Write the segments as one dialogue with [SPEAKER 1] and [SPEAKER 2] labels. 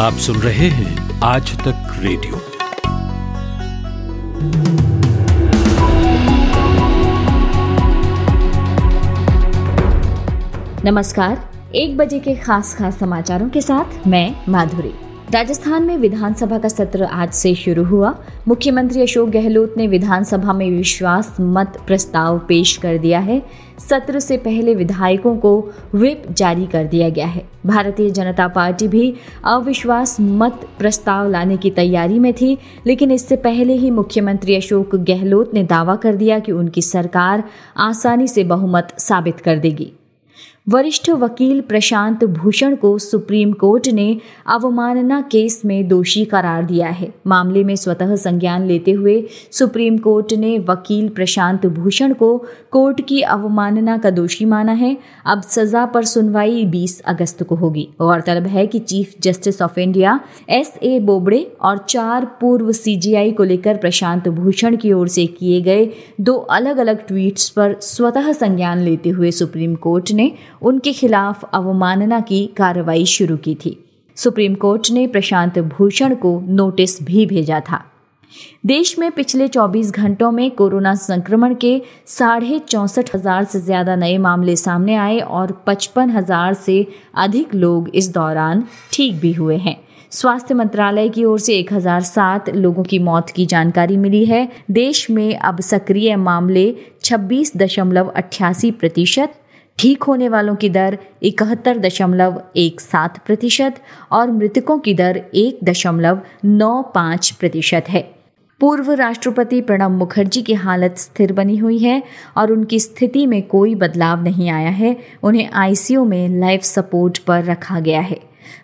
[SPEAKER 1] आप सुन रहे हैं आज तक रेडियो।
[SPEAKER 2] नमस्कार, एक बजे के खास खास समाचारों के साथ मैं माधुरी। राजस्थान में विधानसभा का सत्र आज से शुरू हुआ। मुख्यमंत्री अशोक गहलोत ने विधानसभा में विश्वास मत प्रस्ताव पेश कर दिया है। सत्र से पहले विधायकों को व्हिप जारी कर दिया गया है। भारतीय जनता पार्टी भी अविश्वास मत प्रस्ताव लाने की तैयारी में थी, लेकिन इससे पहले ही मुख्यमंत्री अशोक गहलोत ने दावा कर दिया कि उनकी सरकार आसानी से बहुमत साबित कर देगी। वरिष्ठ वकील प्रशांत भूषण को सुप्रीम कोर्ट ने अवमानना केस में दोषी करार दिया है। मामले में स्वतः संज्ञान लेते हुए सुप्रीम कोर्ट ने वकील प्रशांत भूषण को कोर्ट की अवमानना का दोषी माना है। अब सजा पर सुनवाई 20 अगस्त को होगी। गौरतलब है कि chief justice of India S A Bobde और चार पूर्व सीजीआई को लेकर प्रशांत भूषण की ओर से किए गए दो अलग अलग ट्वीट्स पर स्वतः संज्ञान लेते हुए सुप्रीम कोर्ट ने उनके खिलाफ अवमानना की कार्रवाई शुरू की थी। सुप्रीम कोर्ट ने प्रशांत भूषण को नोटिस भी भेजा था। देश में पिछले 24 घंटों में कोरोना संक्रमण के साढ़े चौसठ हज़ार से ज़्यादा नए मामले सामने आए और पचपन हज़ार से अधिक लोग इस दौरान ठीक भी हुए हैं। स्वास्थ्य मंत्रालय की ओर से 1007 लोगों की मौत की जानकारी मिली है। देश में अब सक्रिय मामले छब्बीस दशमलव अट्ठासी प्रतिशत ठीक होने वालों की दर इकहत्तर दशमलव एक सात प्रतिशत और मृतकों की दर एक दशमलव नौ पाँच प्रतिशत है। पूर्व राष्ट्रपति प्रणब मुखर्जी की हालत स्थिर बनी हुई है और उनकी स्थिति में कोई बदलाव नहीं आया है। उन्हें आईसीयू में लाइफ सपोर्ट पर रखा गया है।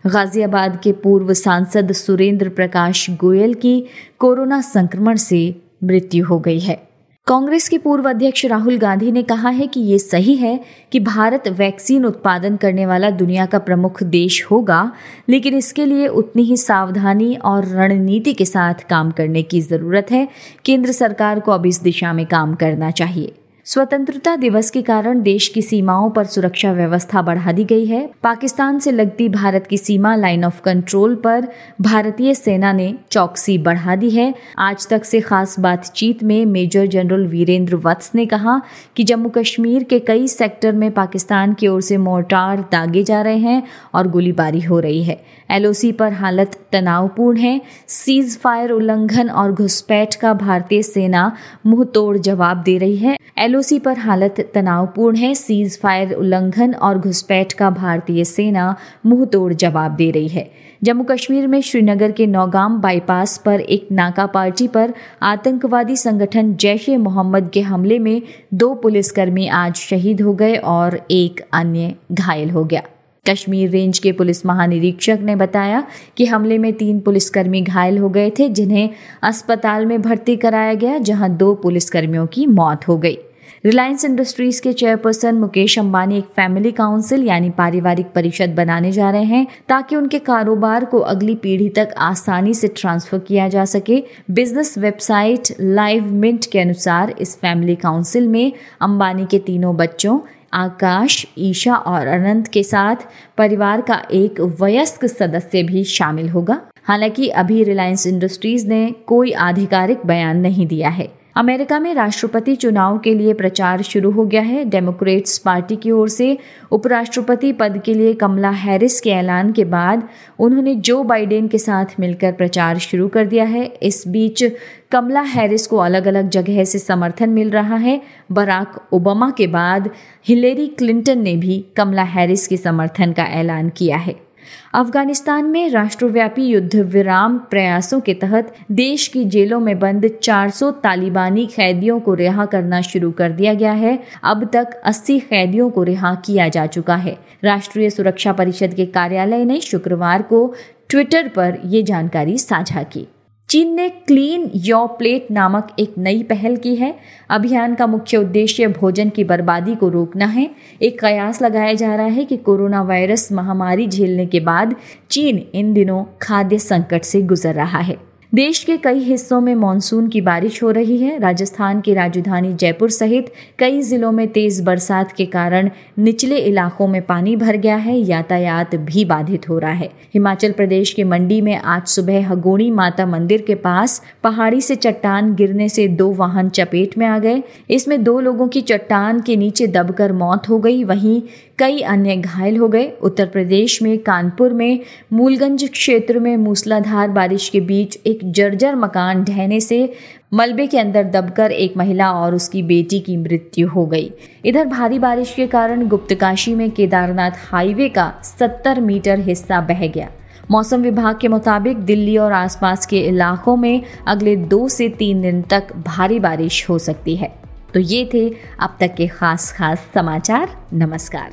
[SPEAKER 2] गाजियाबाद के पूर्व सांसद सुरेंद्र प्रकाश गोयल की कोरोना संक्रमण से मृत्यु हो गई है। कांग्रेस के पूर्व अध्यक्ष राहुल गांधी ने कहा है कि ये सही है कि भारत वैक्सीन उत्पादन करने वाला दुनिया का प्रमुख देश होगा, लेकिन इसके लिए उतनी ही सावधानी और रणनीति के साथ काम करने की ज़रूरत है। केंद्र सरकार को अब इस दिशा में काम करना चाहिए। स्वतंत्रता दिवस के कारण देश की सीमाओं पर सुरक्षा व्यवस्था बढ़ा दी गई है। पाकिस्तान से लगती भारत की सीमा लाइन ऑफ़ कंट्रोल पर भारतीय सेना ने चौकसी बढ़ा दी है। आज तक से खास बातचीत में मेजर जनरल वीरेंद्र वत्स ने कहा कि जम्मू कश्मीर के कई सेक्टर में पाकिस्तान की ओर से मोर्टार दागे जा रहे हैं और गोलीबारी हो रही है। एलओसी पर हालत तनावपूर्ण है। सीज फायर उल्लंघन और घुसपैठ का भारतीय सेना मुँह तोड़ जवाब दे रही है। एलओसी पर हालत तनावपूर्ण है। सीज फायर उल्लंघन और घुसपैठ का भारतीय सेना मुँह तोड़ जवाब दे रही है। जम्मू कश्मीर में श्रीनगर के नौगाम बाईपास पर एक नाका पार्टी पर आतंकवादी संगठन जैश ए मोहम्मद के हमले में दो पुलिसकर्मी आज शहीद हो गए और एक अन्य घायल हो गया। कश्मीर रेंज के पुलिस महानिरीक्षक ने बताया कि हमले में तीन पुलिसकर्मी घायल हो गए थे, जिन्हें अस्पताल में भर्ती कराया गया, जहाँ दो पुलिसकर्मियों की मौत हो गई। रिलायंस इंडस्ट्रीज़ के चेयरपर्सन मुकेश अंबानी एक फैमिली काउंसिल यानी पारिवारिक परिषद बनाने जा रहे हैं, ताकि उनके कारोबार को अगली पीढ़ी तक आसानी से ट्रांसफ़र किया जा सके। बिज़नेस वेबसाइट लाइव मिंट के अनुसार इस फैमिली काउंसिल में अंबानी के तीनों बच्चों, आकाश, ईशा और अनंत के साथ परिवार का एक वयस्क सदस्य भी शामिल होगा। हालाँकि अभी रिलायंस इंडस्ट्रीज़ ने कोई आधिकारिक बयान नहीं दिया है। अमेरिका में राष्ट्रपति चुनाव के लिए प्रचार शुरू हो गया है। डेमोक्रेट्स पार्टी की ओर से उपराष्ट्रपति पद के लिए कमला हैरिस के ऐलान के बाद उन्होंने जो बाइडेन के साथ मिलकर प्रचार शुरू कर दिया है। इस बीच कमला हैरिस को अलग अलग जगह से समर्थन मिल रहा है। बराक ओबामा के बाद हिलेरी क्लिंटन ने भी कमला हैरिस के समर्थन का ऐलान किया है। अफ़गानिस्तान में राष्ट्रव्यापी युद्ध विराम प्रयासों के तहत देश की जेलों में बंद 400 तालिबानी कैदियों को रिहा करना शुरू कर दिया गया है। अब तक 80 कैदियों को रिहा किया जा चुका है। राष्ट्रीय सुरक्षा परिषद के कार्यालय ने शुक्रवार को ट्विटर पर ये जानकारी साझा की। चीन ने क्लीन योर प्लेट नामक एक नई पहल की है। अभियान का मुख्य उद्देश्य भोजन की बर्बादी को रोकना है। एक कयास लगाया जा रहा है कि कोरोना वायरस महामारी झेलने के बाद चीन इन दिनों खाद्य संकट से गुजर रहा है। देश के कई हिस्सों में मानसून की बारिश हो रही है। राजस्थान की राजधानी जयपुर सहित कई जिलों में तेज बरसात के कारण निचले इलाकों में पानी भर गया है। यातायात भी बाधित हो रहा है। हिमाचल प्रदेश के मंडी में आज सुबह हगोड़ी माता मंदिर के पास पहाड़ी से चट्टान गिरने से दो वाहन चपेट में आ गए। इसमें दो लोगों की चट्टान के नीचे दबकर मौत हो गई। वहीं कई अन्य घायल हो गए। उत्तर प्रदेश में कानपुर में मूलगंज क्षेत्र में मूसलाधार बारिश के बीच एक जर्जर मकान ढहने से मलबे के अंदर दबकर एक महिला और उसकी बेटी की मृत्यु हो गई। इधर भारी बारिश के कारण गुप्तकाशी में केदारनाथ हाईवे का 70 मीटर हिस्सा बह गया। मौसम विभाग के मुताबिक दिल्ली और आसपास के इलाकों में अगले दो से तीन दिन तक भारी बारिश हो सकती है। तो ये थे अब तक के खास खास समाचार। नमस्कार।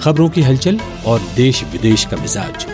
[SPEAKER 1] खबरों की हलचल और देश विदेश का मिजाज।